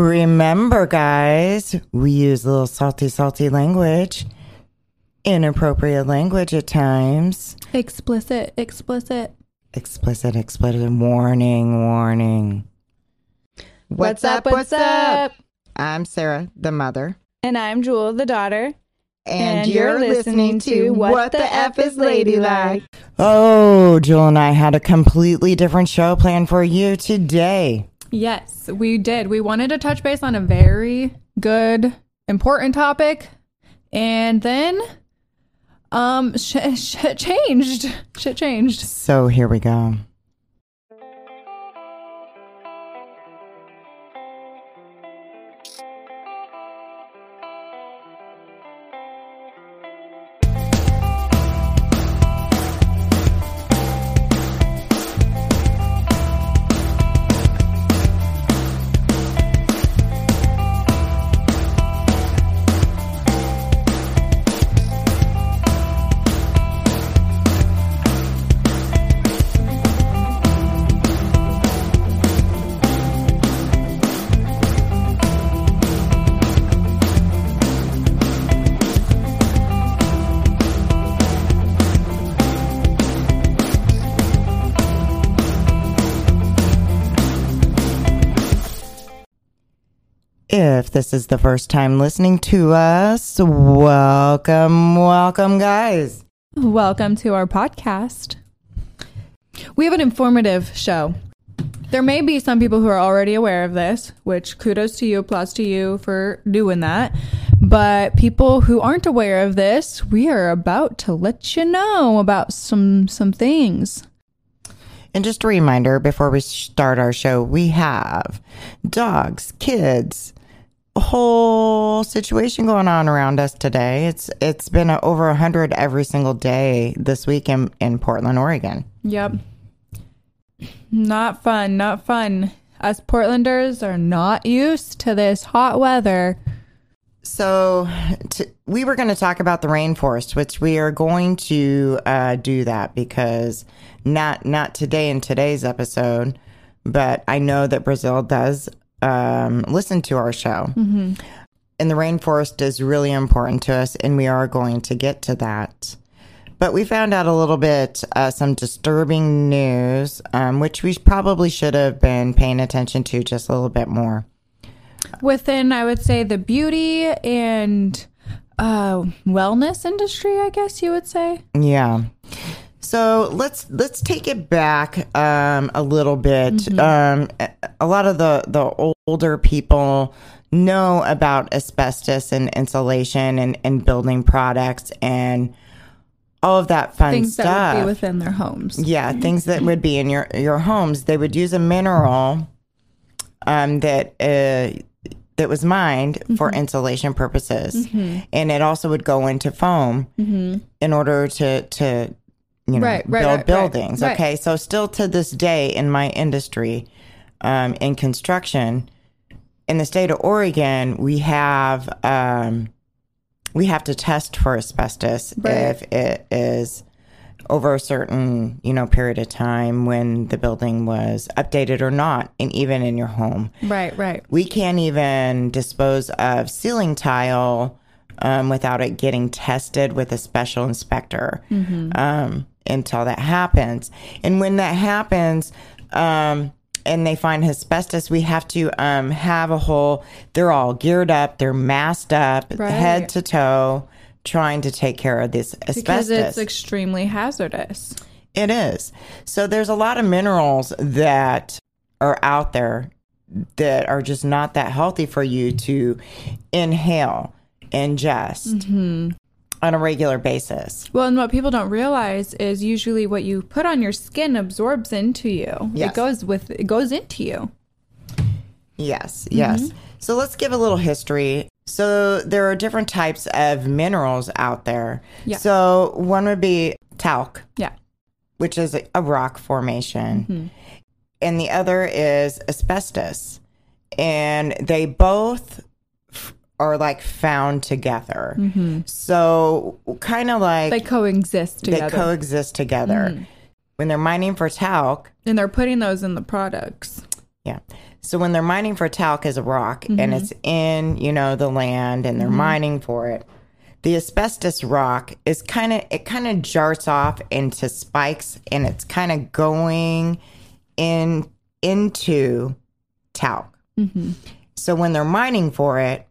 Remember, guys, we use a little salty, salty language, inappropriate language at times. Explicit, explicit. Explicit, explicit, warning, warning. What's up, what's up? I'm Sarah, the mother. And I'm Jewel, the daughter. And, And you're listening to What the F is Ladylike? Oh, Jewel and I had a completely different show planned for you today. Yes, we did. We wanted to touch base on a very good, important topic. And then, um, shit, shit changed. Shit changed. So here we go. If this is the first time listening to us, welcome, welcome, guys. Welcome to our podcast. We have an informative show. There may be some people who are already aware of this, which kudos to you, applause to you for doing that. But people who aren't aware of this, we are about to let you know about some some things. And just a reminder before we start our show, we have dogs, kids, whole situation going on around us today. It's it's been a, over a hundred every single day this week in, in Portland, Oregon. Yep. Not fun, not fun. Us Portlanders are not used to this hot weather. So t- we were going to talk about the rainforest, which we are going to uh, do that because not not today in today's episode, but I know that Brazil does um, listen to our show, and the rainforest is really important to us, and we are going to get to that. But we found out a little bit uh, some disturbing news, um, which we probably should have been paying attention to just a little bit more. Within, I would say, the beauty and uh, wellness industry, I guess you would say. Yeah. So let's let's take it back um, a little bit. Um, a- lot of the the older people know about asbestos and insulation and, and building products and all of that fun Things stuff. that would be within their homes. Yeah, things that would be in your your homes. They would use a mineral um, that uh, that was mined Mm-hmm. for insulation purposes, and it also would go into foam in order to to you know Mm-hmm. Right, right, build right, buildings. right. Okay, so still to this day in my industry, um, in construction, in the state of Oregon, we have um, we have to test for asbestos Right. if it is over a certain you know period of time when the building was updated or not and even in your home Right, right. we can't even dispose of ceiling tile um, without it getting tested with a special inspector um, until that happens and when that happens um, and they find asbestos we have to um, have a whole they're all geared up they're masked up Right. head to toe trying to take care of this asbestos Because it's extremely hazardous. it is. So there's a lot of minerals that are out there that are just not that healthy for you to inhale, ingest on a regular basis. Well, and what people don't realize is usually what you put on your skin absorbs into you. Yes. It goes with it goes into you. Yes, yes. Mm-hmm. So let's give a little history. So there are different types of minerals out there. Yeah. So one would be talc, Yeah. which is a, rock formation, mm-hmm. and the other is asbestos, and they both are like found together. Mm-hmm. So kind of like They coexist they together. coexist together. Mm. When they're mining for talc, and they're putting those in the products. Yeah. So when they're mining for talc as a rock and mm-hmm. it's in, you know, the land and they're mm-hmm. mining for it, the asbestos rock is kind of it kind of jarts off into spikes and it's kind of going in into talc. So when they're mining for it,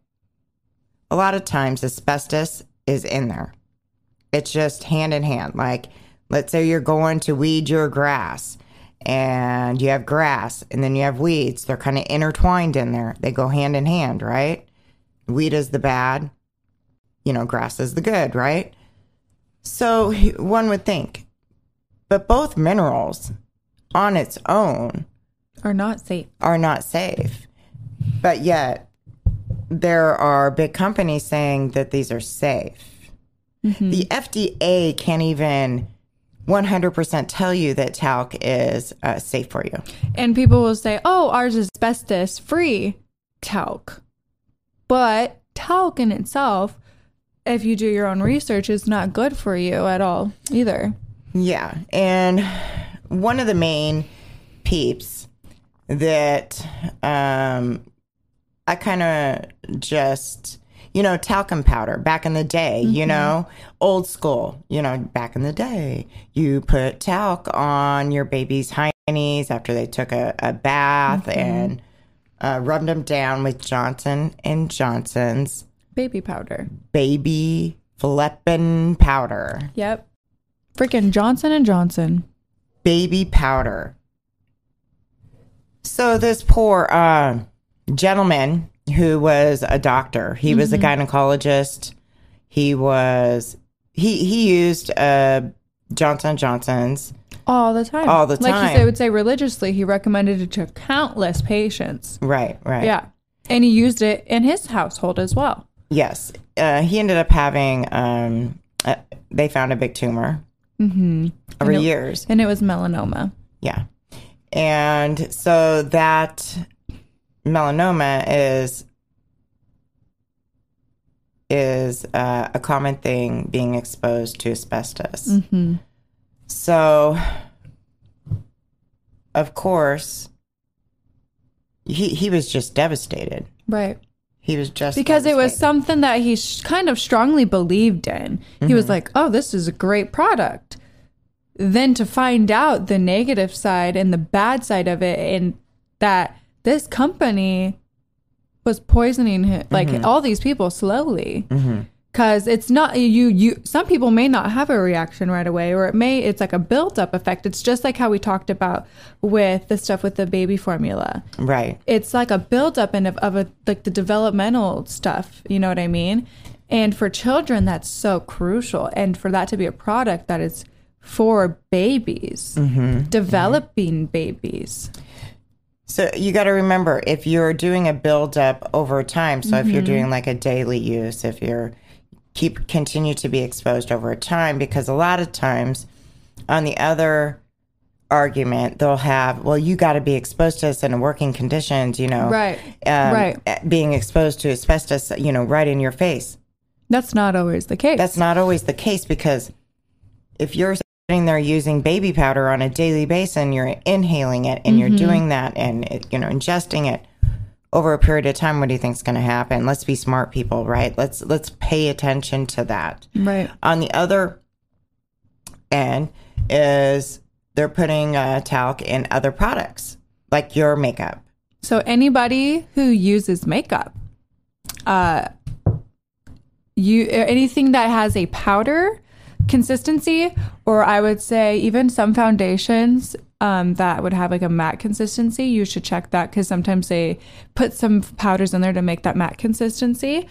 a lot of times asbestos is in there. It's just hand in hand. Like, let's say you're going to weed your grass and you have grass and then you have weeds. They're kind of intertwined in there. They go hand in hand, right? Weed is the bad, you know, grass is the good, right? So one would think, but both minerals on its own Are not safe. are not safe. But yet, there are big companies saying that these are safe. The FDA can't even 100% tell you that talc is uh, safe for you. And people will say, oh, ours is asbestos free talc. But talc in itself, if you do your own research, is not good for you at all either. Yeah. And one of the main peeps that um, I kind of just, you know, talcum powder back in the day, you know, old school, you know, back in the day, you put talc on your baby's hiney's after they took a, a bath and uh, rubbed them down with Johnson and Johnson's Baby powder. baby flippin' powder. Yep. Freaking Johnson and Johnson. baby powder. So this poor uh, gentleman who was a doctor, he was a gynecologist. He was he he used uh, Johnson Johnson's. All the time. All the time. Like he would say religiously, he recommended it to countless patients. Right, right. Yeah. And he used it in his household as well. Yes. Uh, he ended up having. Um, uh, they found a big tumor Mm-hmm. over And it- years. And it was melanoma. Yeah. And so that melanoma is is uh, a common thing being exposed to asbestos. Mm-hmm. So of course he he was just devastated. Right. He was just because it was something that he sh- kind of strongly believed in. He was like, "Oh, this is a great product." Then to find out the negative side and the bad side of it, and that this company was poisoning him, like mm-hmm. all these people slowly. Mm-hmm. Because it's not you. You some people may not have a reaction right away, or it may. It's like a built up effect. It's just like how we talked about with the stuff with the baby formula right. it's like a buildup and of, of a like the developmental stuff you know what i mean and for children that's so crucial and for that to be a product that is for babies mm-hmm. developing babies So you got to remember if you're doing a buildup over time. So if you're doing like a daily use, if you're keep continue to be exposed over time, because a lot of times on the other argument they'll have, well, you got to be exposed to this in working conditions, you know, Right. Um, Right. uh, Being exposed to asbestos, you know, right in your face. that's not always the case That's not always the case because if you're sitting there using baby powder on a daily basis and you're inhaling it and you're doing that and you know ingesting it over a period of time, what do you think's going to happen? Let's be smart people, right? Let's let's pay attention to that. right On the other end is they're putting uh, talc in other products like your makeup. so anybody who uses makeup uh you anything that has a powder consistency or i would say even some foundations um, that would have like a matte consistency you should check that because sometimes they put some powders in there to make that matte consistency.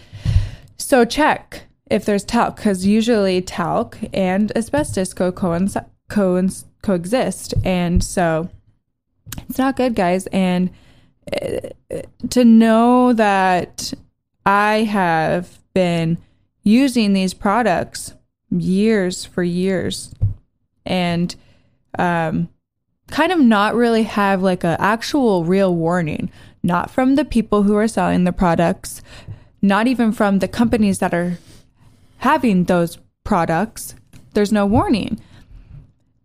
So check if there's talc because usually talc and asbestos co coinc- coinc- coexist and so it's not good guys and uh, to know that i have been using these products years for years and um, kind of not really have like a actual real warning not from the people who are selling the products not even from the companies that are having those products there's no warning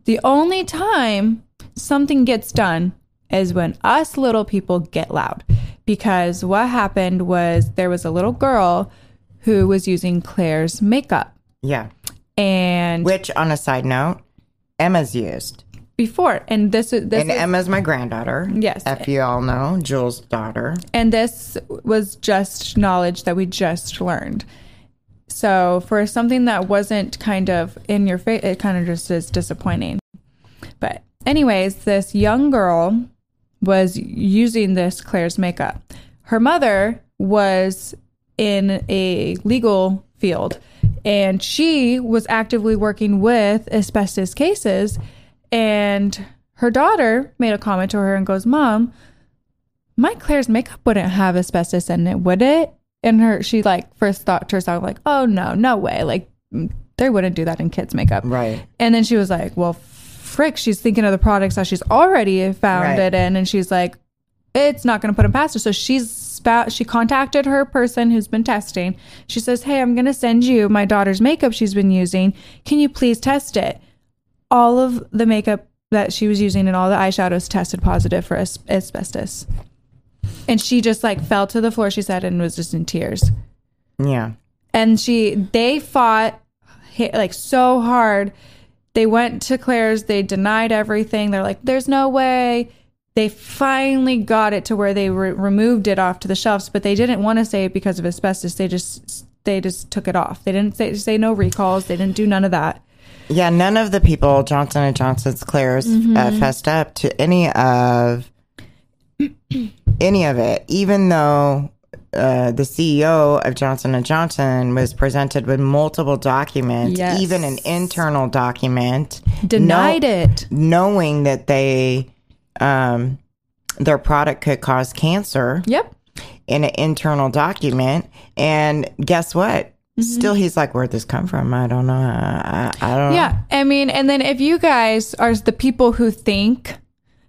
the only time something gets done is when us little people get loud. Because what happened was there was a little girl who was using Claire's makeup. Yeah. And Which, on a side note, Emma's used. before, and this is this And is, Emma's my granddaughter. Yes. If you all know, Jules' daughter. and this was just knowledge that we just learned. So for something that wasn't kind of in your face, it kind of just is disappointing. But anyways, this young girl was using this Claire's makeup. Her mother was in a legal field and she was actively working with asbestos cases and her daughter made a comment to her and goes, "Mom, my Claire's makeup wouldn't have asbestos in it, would it? And her, she like first thought to herself, like, oh no, no way. Like, they wouldn't do that in kids' makeup. Right. And then she was like, well, frick, she's thinking of the products that she's already found Right. it in. And she's like, it's not going to put him past her. So she's spout, she contacted her person who's been testing. She says, hey, I'm going to send you my daughter's makeup she's been using. Can you please test it? All of the makeup that she was using and all the eyeshadows tested positive for as- asbestos. And she just like fell to the floor, she said, and was just in tears. Yeah. And she, they fought like so hard. They went to Claire's, they denied everything. They're like, there's no way. They finally got it to where they re- removed it off to the shelves, but they didn't want to say it because of asbestos. They just, they just took it off. They didn't say, say no recalls. They didn't do none of that. Yeah, none of the people Johnson and Johnson's Claire's Mm-hmm. uh, fessed up to any of any of it, even though uh, the CEO of Johnson and Johnson was presented with multiple documents, Yes. even an internal document, Denied no- it. knowing that they um, their product could cause cancer Yep. in an internal document. And guess what? Mm-hmm. Still, he's like, "Where'd this come from? I don't know. I, I, don't know." Yeah. I mean, and then if you guys are the people who think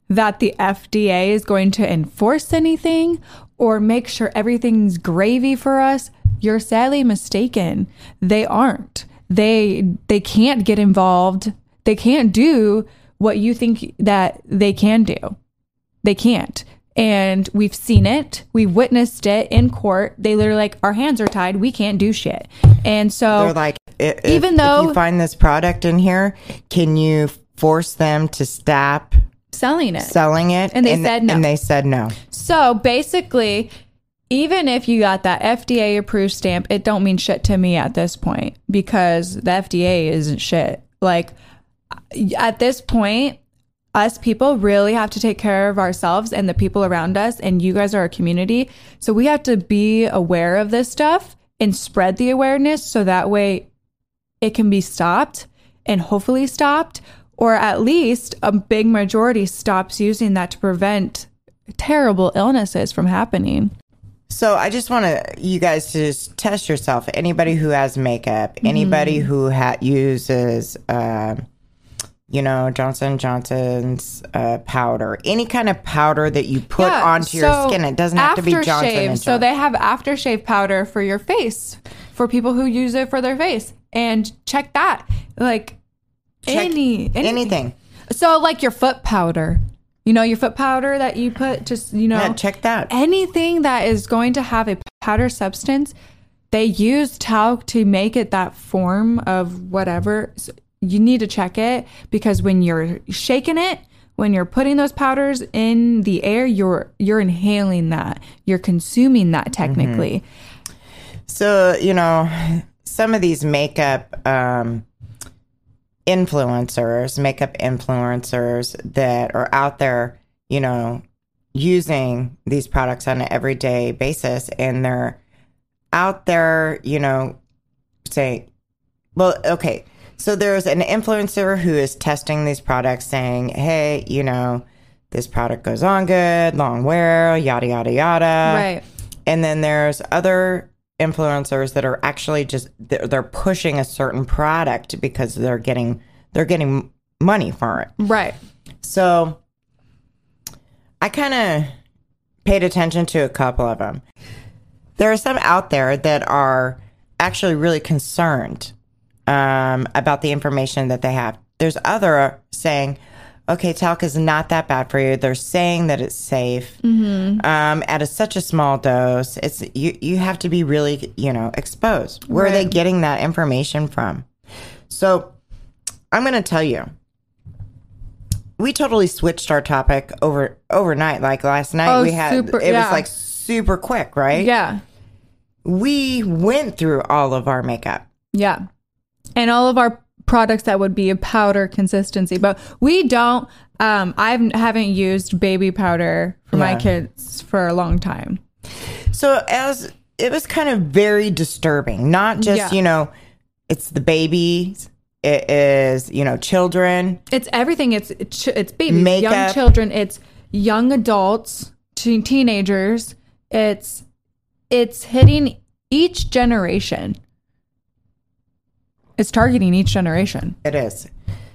that the FDA is going to enforce anything or make sure everything's gravy for us, you're sadly mistaken. They aren't. They they can't get involved. They can't do what you think that they can do. They can't. And we've seen it. We witnessed it in court. They literally like our hands are tied. We can't do shit. And so They're like, if, Even if though- you find this product in here, can you force them to stop selling it. selling it? And they said no. And they said no. So basically, even if you got that FDA approved stamp, it don't mean shit to me at this point because the FDA isn't shit. Like at this point, us people really have to take care of ourselves and the people around us and you guys are a community. So we have to be aware of this stuff and spread the awareness so that way it can be stopped and hopefully stopped or at least a big majority stops using that to prevent terrible illnesses from happening. So I just want to you guys to just test yourself. Anybody who has makeup, anybody Mm-hmm. who ha- uses, uh, you know, Johnson Johnson's uh, powder, any kind of powder that you put Yeah, onto your skin. It doesn't have to be Johnson and So they have aftershave powder for your face for people who use it for their face. And check that. Like Check any, any anything. So like your foot powder. You know, your foot powder that you put just, you know, Yeah, check that. anything that is going to have a powder substance, they use talc to make it that form of whatever. You need to check it because when you're shaking it, when you're putting those powders in the air, you're you're inhaling that. You're consuming that technically. So, you know, some of these makeup um, influencers, makeup influencers that are out there, you know, using these products on an everyday basis and they're out there, you know, saying, well, okay. So there's an influencer who is testing these products saying, hey, you know, this product goes on good, long wear, yada, yada, yada. Right. And then there's other influencers that are actually just they're, they're pushing a certain product because they're getting they're getting money for it. Right. So I kind of paid attention to a couple of them. There are some out there that are actually really concerned um, about the information that they have. There's other saying, okay, talc is not that bad for you. They're saying that it's safe um, at a, such a small dose. It's you. You have to be really, you know, exposed. Where are they getting that information from? So, I'm going to tell you. We totally switched our topic over overnight. Like last night, Oh, we had super- it yeah. was like super quick, right? Yeah. We went through all of our makeup. Yeah. And all of our products that would be a powder consistency, but we don't um I haven't used baby powder for my kids for a long time. So as it was kind of very disturbing, not just, Yeah. you know, it's the babies, it is, you know, children. It's everything. It's it's, it's babies, young children, it's young adults, teen teenagers. It's it's hitting each generation. It's targeting each generation. It is.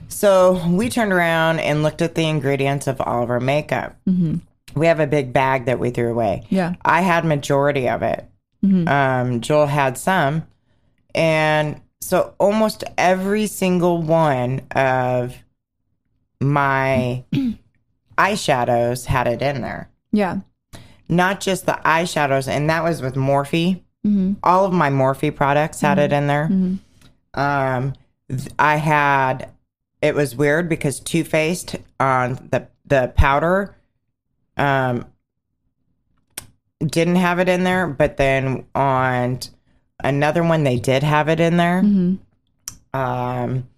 So we turned around and looked at the ingredients of all of our makeup. Mm-hmm. We have a big bag that we threw away. Yeah. I had majority of it. Mm-hmm. Um, Jewel had some, and so almost every single one of my eyeshadows had it in there. Yeah. Not just the eyeshadows, and that was with Morphe. Mm-hmm. All of my Morphe products had it in there. Um, I had. It was weird because Too Faced on the the powder, um, didn't have it in there, but then on another one they did have it in there. Um,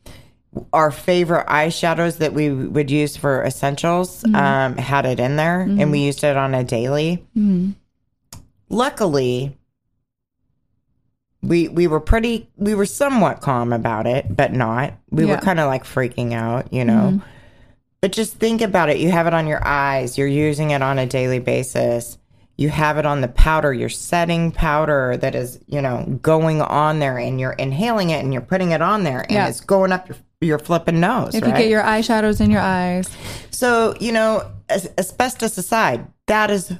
our favorite eyeshadows that we would use for essentials um, had it in there, and we used it on a daily. Luckily, we we were pretty we were somewhat calm about it, but not. We Yeah. were kind of like freaking out, you know. Mm-hmm. But just think about it. You have it on your eyes. You're using it on a daily basis. You have it on the powder. You're setting powder that is, you know, going on there, and you're inhaling it, and you're putting it on there, and Yeah. it's going up your your flipping nose. If right? you get your eyeshadows in your eyes, so you know, as, asbestos aside, that is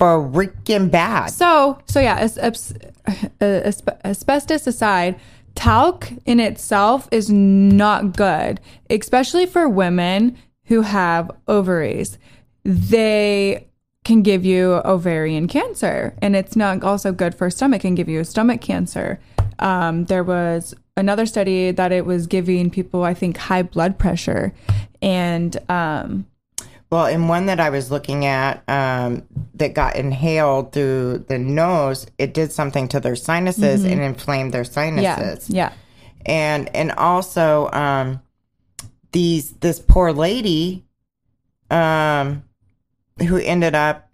freaking bad. So, so yeah, as, as, uh, asbe- asbestos aside, talc in itself is not good, especially for women who have ovaries. They can give you ovarian cancer, and it's not also good for stomach. Can give you stomach cancer. Um, there was another study that it was giving people, I think, high blood pressure, and um, Well, in one that I was looking at um, that got inhaled through the nose, it did something to their sinuses and inflamed their Mm-hmm. yeah, sinuses. yeah, And and also um, these this poor lady um, who ended up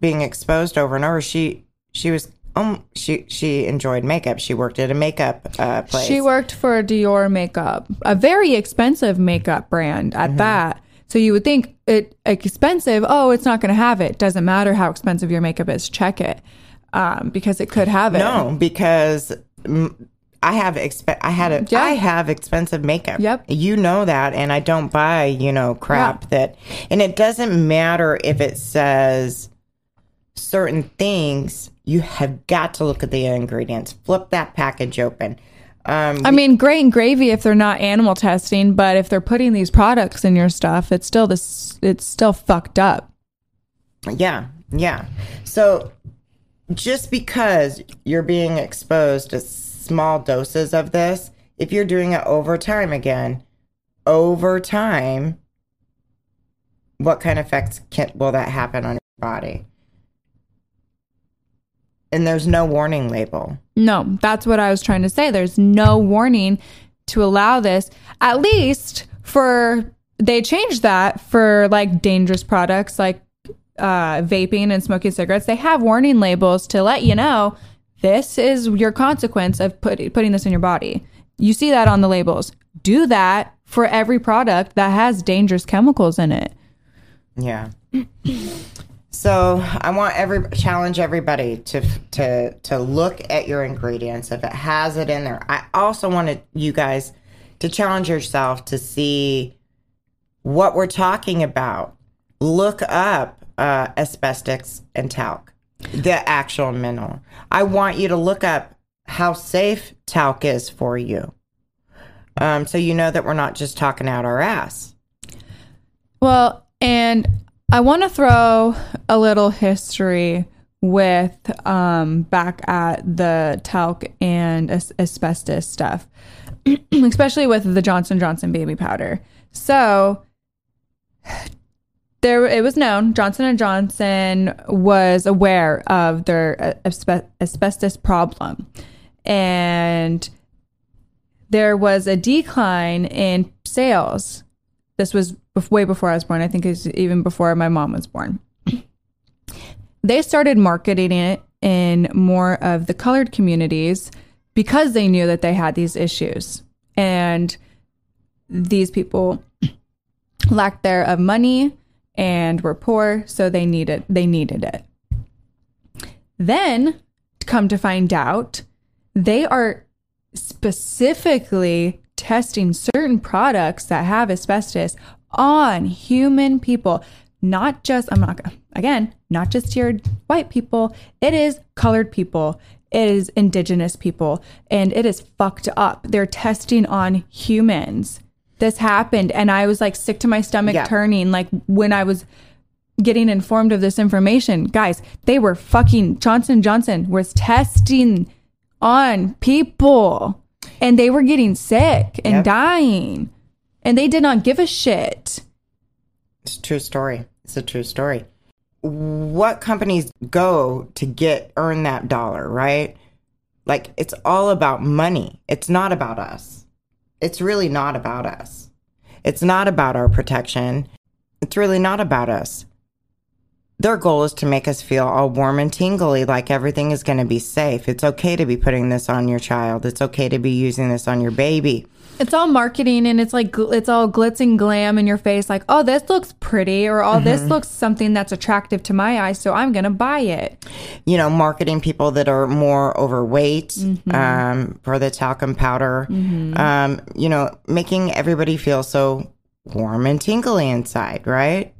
being exposed over and over. She she was um she she enjoyed makeup. She worked at a makeup uh, place. She worked for Dior makeup, a very expensive makeup brand at Mm-hmm. that. So you would think it expensive. Oh, it's not going to have it. Doesn't matter how expensive your makeup is. Check it, um, because it could have it. No, because I have exp- I had a Yeah. I have expensive makeup. Yep. You know that and I don't buy, you know, crap that and it doesn't matter if it says certain things, you have got to look at the ingredients. Flip that package open. Um I mean, great and gravy if they're not animal testing, but if they're putting these products in your stuff, it's still this. It's still fucked up. Yeah, yeah. So just because you're being exposed to small doses of this, if you're doing it over time again, over time, what kind of effects can, will that happen on your body? And there's no warning label. No, that's what I was trying to say. There's no warning to allow this, at least for they changed that for like dangerous products like uh, vaping and smoking cigarettes. They have warning labels to let you know this is your consequence of put, putting this in your body. You see that on the labels. Do that for every product that has dangerous chemicals in it. Yeah. So I want every challenge everybody to to to look at your ingredients if it has it in there. I also wanted you guys to challenge yourself to see what we're talking about. Look up uh, asbestos and talc, the actual mineral. I want you to look up how safe talc is for you, um, so you know that we're not just talking out our ass. Well, and I want to throw a little history with um, back at the talc and as- asbestos stuff, especially with the Johnson Johnson baby powder. So there, it was known Johnson and Johnson was aware of their asbe- asbestos problem, and there was a decline in sales. This was way before I was born. I think it was even before my mom was born. they started marketing it in more of the colored communities because they knew that they had these issues. And these people lacked their of money and were poor, so they needed they needed it. Then, come to find out, they are specifically testing certain products that have asbestos on human people, not just, I'm not, again, not just your white people, it is colored people, it is indigenous people, and it is fucked up. They're testing on humans. This happened, and I was like sick to my stomach Yeah. turning, like when I was getting informed of this information. Guys, they were fucking Johnson Johnson was testing on people and they were getting sick and Yep. dying. And they did not give a shit. It's a true story. It's a true story. What companies go to get earn that dollar, right? Like it's all about money. It's not about us. It's really not about us. It's not about our protection. It's really not about us. Their goal is to make us feel all warm and tingly like everything is going to be safe. It's okay to be putting this on your child. It's okay to be using this on your baby. It's all marketing and it's like it's all glitz and glam in your face like, "Oh, this looks pretty," or "Oh, this looks something that's attractive to my eyes, so I'm going to buy it." you know, marketing people that are more overweight um, for the talcum powder. Um, you know, making everybody feel so warm and tingly inside, right?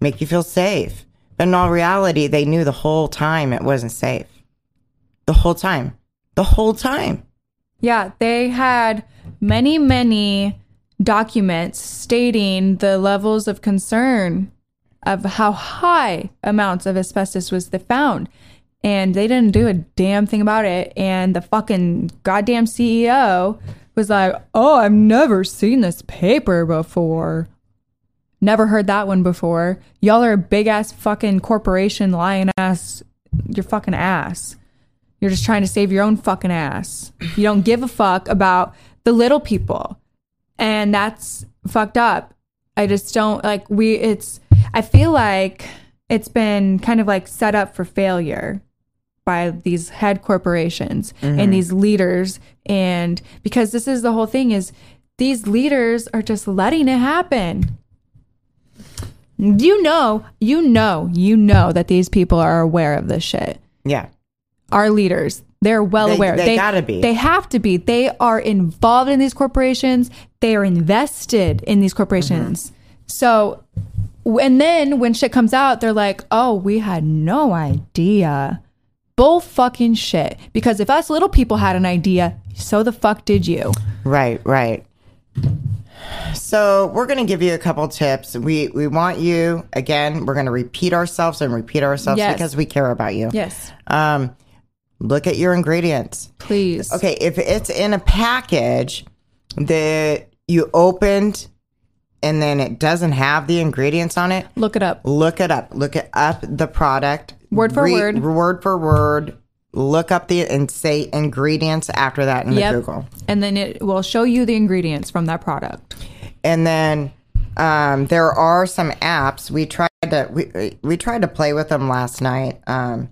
Make you feel safe. But in all reality, they knew the whole time it wasn't safe. The whole time. The whole time. Yeah, they had many, many documents stating the levels of concern of how high amounts of asbestos was the found. And they didn't do a damn thing about it. And the fucking goddamn CEO was like, Oh, I've never seen this paper before. Never heard that one before. Y'all are a big ass fucking corporation lying ass your fucking ass. You're just trying to save your own fucking ass. You don't give a fuck about the little people. And that's fucked up. I just don't like we it's I feel like it's been kind of like set up for failure by these head corporations and mm-hmm. these leaders and because this is the whole thing is these leaders are just letting it happen. You know, you know, you know that these people are aware of this shit Yeah. our leaders they're well They- aware they gotta be. they have to be they are involved in these corporations they are invested in these corporations Mm-hmm. so and then when shit comes out they're like oh we had no idea bull fucking shit because if us little people had an idea so the fuck did you Right, right. So we're going to give you a couple tips. We we want you again. We're going to repeat ourselves and repeat ourselves Yes. because we care about you. yes Um, look at your ingredients. please Okay, if it's in a package that you opened and then it doesn't have the ingredients on it, look it up look it up. Look it up the product Word for word. word for word. Look up the and say ingredients after that in yep the Google. and then it will show you the ingredients from that product And then um, there are some apps we tried to we we tried to play with them last night. Um,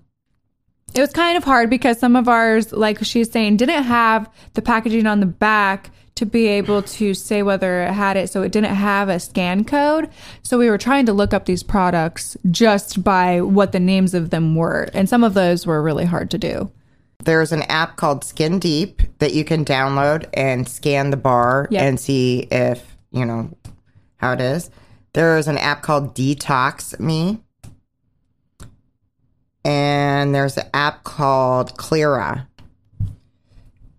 It was kind of hard because some of ours, like she's saying, didn't have the packaging on the back to be able to say whether it had it. So it didn't have a scan code. So we were trying to look up these products just by what the names of them were. And some of those were really hard to do. there's an app called Skin Deep that you can download and scan the bar Yep. and see if you know how it is. There is an app called Detox Me, and there's an app called Clearya.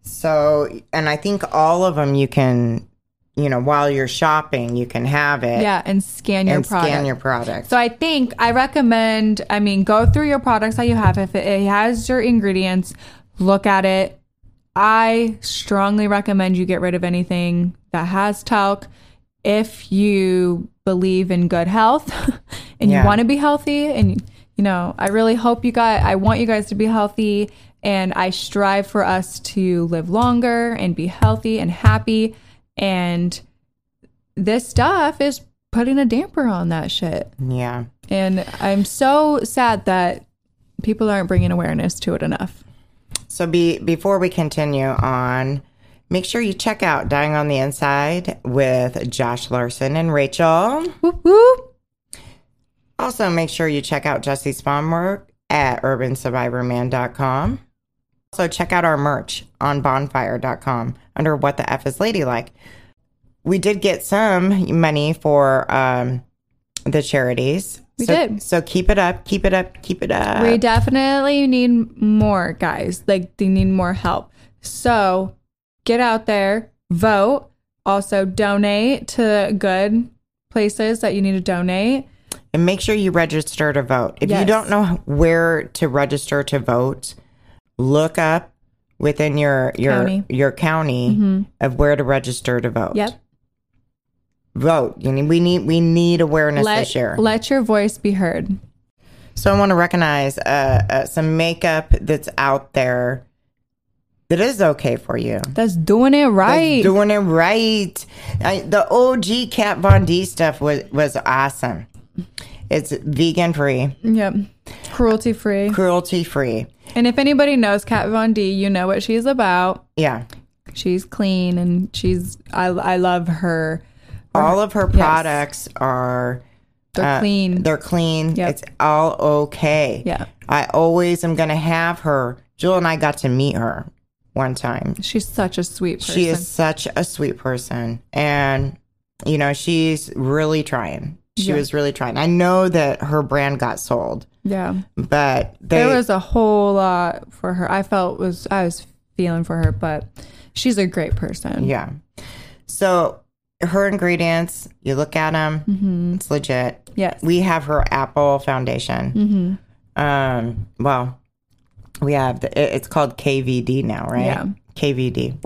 So, and I think all of them you can you know, while you're shopping, you can have it Yeah, and scan your and product. scan your product. So I think I recommend, I mean, go through your products that you have. If it, it has your ingredients, look at it. I strongly recommend you get rid of anything that has talc if you believe in good health and Yeah. you want to be healthy. And, you know, I really hope you guys, I want you guys to be healthy. And I strive for us to live longer and be healthy and happy. And this stuff is putting a damper on that shit. yeah. And I'm so sad that people aren't bringing awareness to it enough. So be before we continue on, make sure you check out Dying on the Inside with Josh Larson and Rachel. Whoop whoop. Also, make sure you check out Jesse's Spawn work at urbansurvivorman.com. Also, check out our merch on bonfire.com under What the F is Ladylike. We did get some money for um, the charities. We so, did. So keep it up, keep it up, keep it up. We definitely need more guys. Like they need more help. So get out there, vote, also donate to good places that you need to donate. And make sure you register to vote. If you don't know where to register to vote, look up within your your County. your county of where to register to vote. Yep. Vote. You need, we need we need awareness Let, this year. let your voice be heard. so I want to recognize uh, uh, some makeup that's out there that is okay for you. That's doing it right. Doing it right. I, the OG Kat Von D stuff was was awesome. It's vegan free, yep. Cruelty free. cruelty free. And if anybody knows Kat Von D, you know what she's about. Yeah. She's clean and she's I I love her. All of her Yes. products are They're uh, clean. They're clean. Yep. It's all okay. Yeah. I always am going to have her. Jill and I got to meet her one time. She's such a sweet person. She is such a sweet person. And, you know, she's really trying. She Yeah. was really trying. I know that her brand got sold, Yeah. but they, there was a whole lot for her. I felt was I was feeling for her, but she's a great person. yeah. So her ingredients, you look at them, Mm-hmm. it's legit. Yes. We have her apple foundation. mm-hmm. Um, well, we have the, it's called KVD now, right? Yeah. KVD.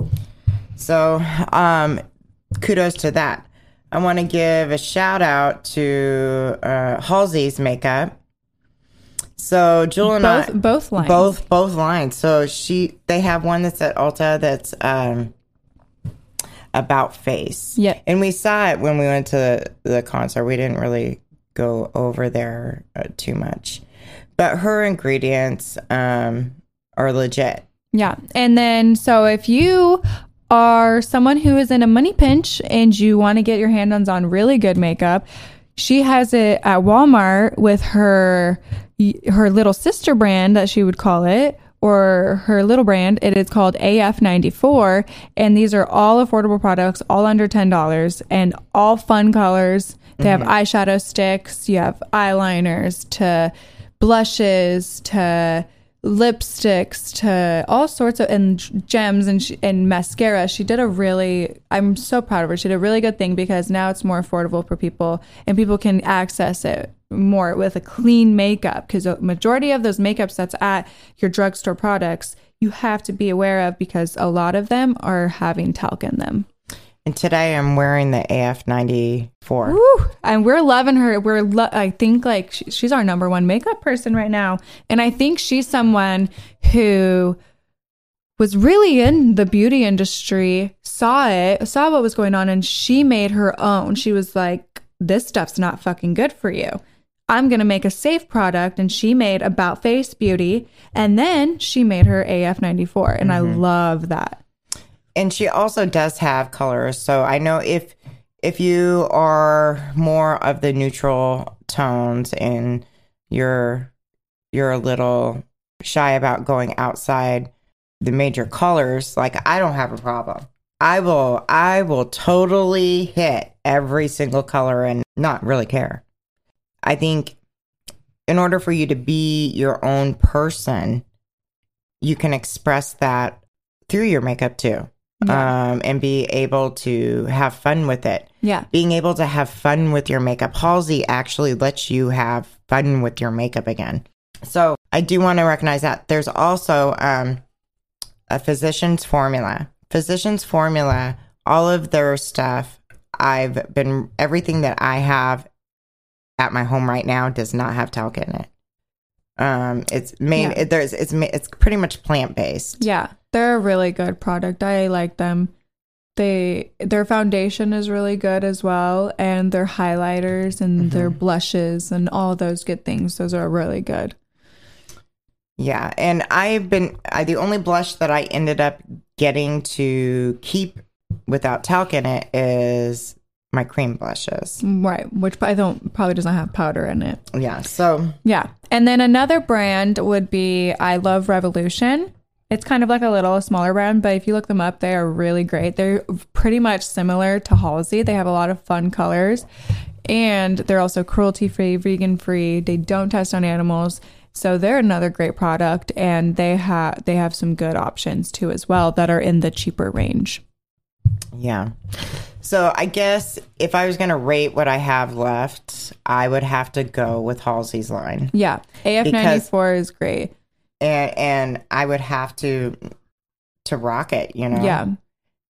So, um, kudos to that. I want to give a shout out to uh, Halsey's makeup. So Jewel and Both I, both lines. both both lines. So she they have one that's at Ulta that's um about face. Yeah. And we saw it when we went to the, the concert. We didn't really go over there uh, too much. But her ingredients um are legit. Yeah. And then, so if you are someone who is in a money pinch and you want to get your hands on really good makeup, she has it at Walmart with her her little sister brand that she would call it or her little brand it is called AF94 and these are all affordable products all under $10 and all fun colors they have eyeshadow sticks you have eyeliners to blushes to lipsticks to all sorts of and gems and she, and mascara. She did a really I'm so proud of her. She did a really good thing because now it's more affordable for people and people can access it more with a clean makeup because a majority of those makeups that's at your drugstore products you have to be aware of because a lot of them are having talc in them. And today I'm wearing the AF94. Woo! And we're loving her. We're, lo- I think, like she, she's our number one makeup person right now, and I think she's someone who was really in the beauty industry, saw it, saw what was going on, and she made her own. She was like, "This stuff's not fucking good for you." I'm going to make a safe product. And she made About Face Beauty. And then she made her AF94. And I mm-hmm. love that. And she also does have colors so i know if if you are more of the neutral tones and you're you're a little shy about going outside the major colors like i don't have a problem. I will i will totally hit every single color and not really care. I think in order for you to be your own person you can express that through your makeup too um, and be able to have fun with it. Yeah. Being able to have fun with your makeup. Halsey actually lets you have fun with your makeup again. So I do want to recognize that. There's also um, a physician's formula. Physician's formula, all of their stuff, I've been, everything that I have at my home right now does not have talc in it. Um, it's main Yeah. it, there's, it's, it's pretty much plant based. Yeah, they're a really good product. I like them. They their foundation is really good as well, and their highlighters and their blushes and all those good things. Those are really good. Yeah, and I've been I, the only blush that I ended up getting to keep without talc in it is my cream blushes. Right, which I don't probably doesn't have powder in it. Yeah, so Yeah, and then another brand would be I Love Revolution. It's kind of like a little smaller brand, but if you look them up, they are really great. They're pretty much similar to Halsey. They have a lot of fun colors, and they're also cruelty free, vegan free. They don't test on animals, so they're another great product. And they have they have some good options too as well that are in the cheaper range. yeah. So I guess if I was going to rate what I have left, I would have to go with Halsey's line. Yeah, AF ninety four is great. And and I would have to to rock it, you know. Yeah,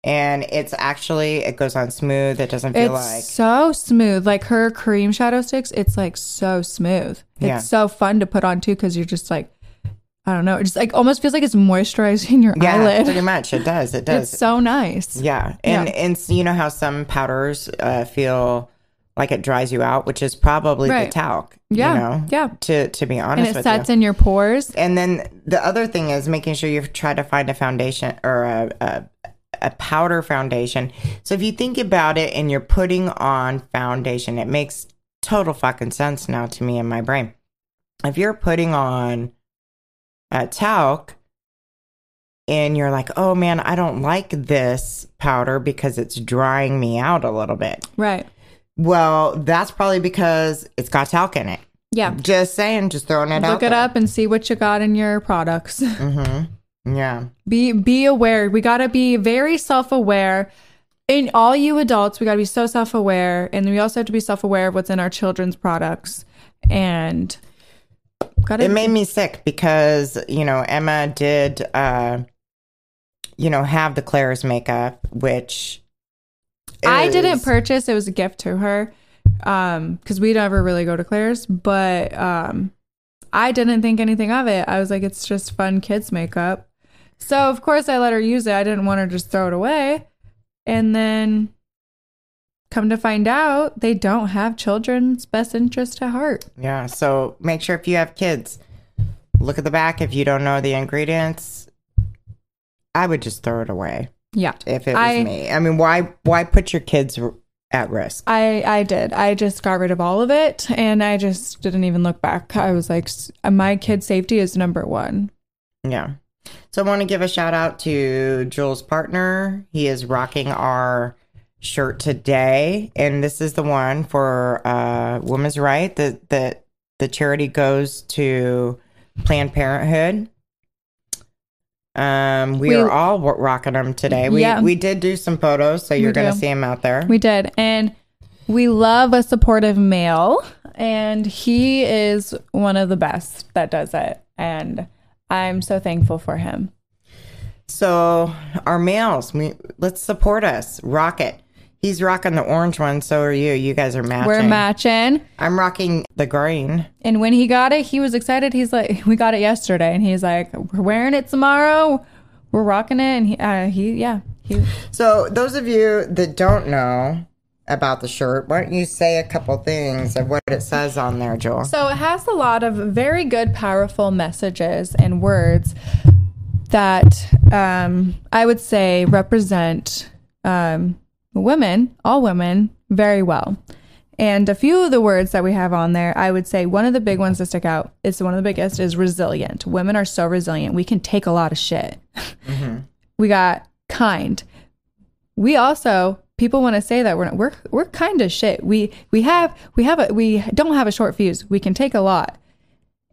And it's actually it goes on smooth. It doesn't feel it's like so smooth. Like her cream shadow sticks, it's like so smooth. Yeah. It's so fun to put on too because you're just like, I don't know, it just like almost feels like it's moisturizing your yeah, eyelid. pretty much it does. It does. It's so nice. Yeah, and Yeah. and you know how some powders uh, feel like it dries you out, which is probably the talc. Yeah, you know, yeah. To to be honest, And it sets you. in your pores. and then the other thing is making sure you try to find a foundation or a, a a powder foundation. So if you think about it, and you're putting on foundation, it makes total fucking sense now to me in my brain. If you're putting on a talc and you're like, oh man, I don't like this powder because it's drying me out a little bit. Right. Well, that's probably because it's got talc in it. Yeah. Just saying, just throwing it out. Look it up and see what you got in your products. Mm-hmm. Yeah. be be aware. We got to be very self-aware. In all you adults, we got to be so self-aware and we also have to be self-aware of what's in our children's products. And got It made me sick because, you know, Emma did, uh, you know, have the Claire's makeup, which I didn't purchase. It was a gift to her um because we never really go to Claire's, but um I didn't think anything of it. I was like, it's just fun kids makeup. So of course I let her use it. I didn't want her to just throw it away. And then come to find out, they don't have children's best interest at heart. Yeah. So make sure if you have kids, look at the back. If you don't know the ingredients, I would just throw it away Yeah. if it was I- me. I mean, why why put your kids at risk? I I did. I just got rid of all of it and I just didn't even look back. I was like my kid's safety is number 1. Yeah. So I want to give a shout out to Jewel's partner. He is rocking our shirt today, and this is the one for uh, Women's Right. That the the charity goes to Planned Parenthood. Um, we, We- are all w- rocking them today. We Yeah. we did do some photos, so you're gonna see them out there. We did. And we love a supportive male. And he is one of the best that does it. And I'm so thankful for him. So our males, we let's support us. Rock it. He's rocking the orange one. So are you. You guys are matching. We're matching. I'm rocking the green. And when he got it, he was excited. He's like, we got it yesterday. And he's like, we're wearing it tomorrow. We're rocking it. And he, uh, he yeah. He, So, those of you that don't know about the shirt, why don't you say a couple things of what it says on there, Jewel? So it has a lot of very good, powerful messages and words that um, I would say represent um, women, all women, very well. And a few of the words that we have on there, I would say one of the big ones that stick out is one of the biggest is resilient. Women are so resilient. We can take a lot of shit. Mm-hmm. We got kind. We also people want to say that we're not, we're we're kind of shit. We we have we have a we don't have a short fuse. We can take a lot.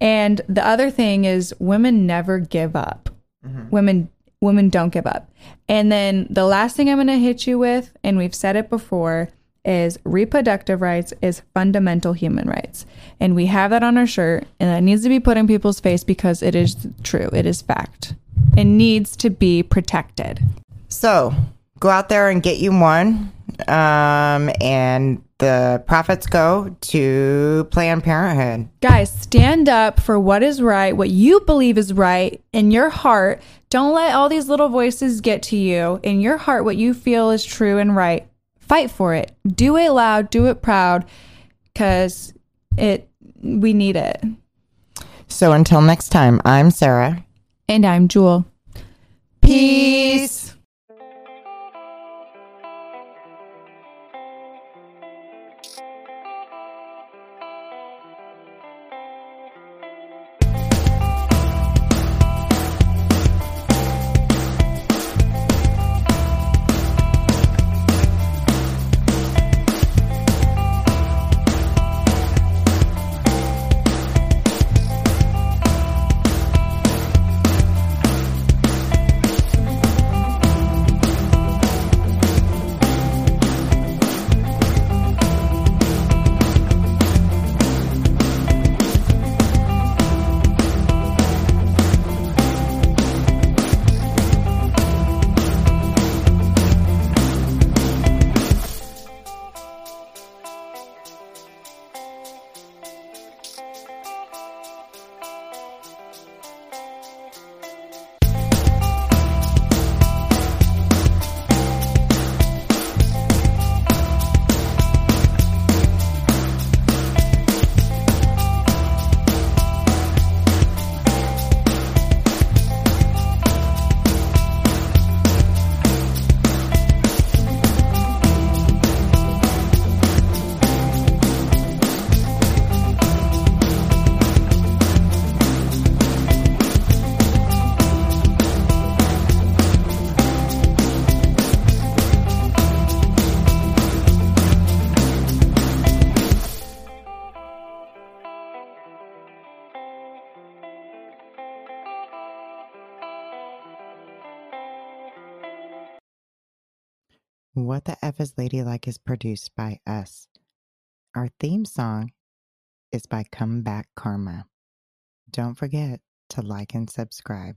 And the other thing is women never give up. Mm-hmm. Women women don't give up. And then the last thing I'm going to hit you with, and we've said it before, is reproductive rights is fundamental human rights. And we have that on our shirt, and that needs to be put in people's face because it is true. It is fact. It needs to be protected. So go out there and get you one. Um, and the profits go to Planned Parenthood. Guys, stand up for what is right, what you believe is right in your heart. Don't let all these little voices get to you. In your heart, what you feel is true and right. Fight for it. Do it loud, do it proud, because it we need it. So until next time, I'm Sarah. And I'm Jewel. Peace. F is Ladylike is produced by us. Our theme song is by Come Back Karma. Don't forget to like and subscribe.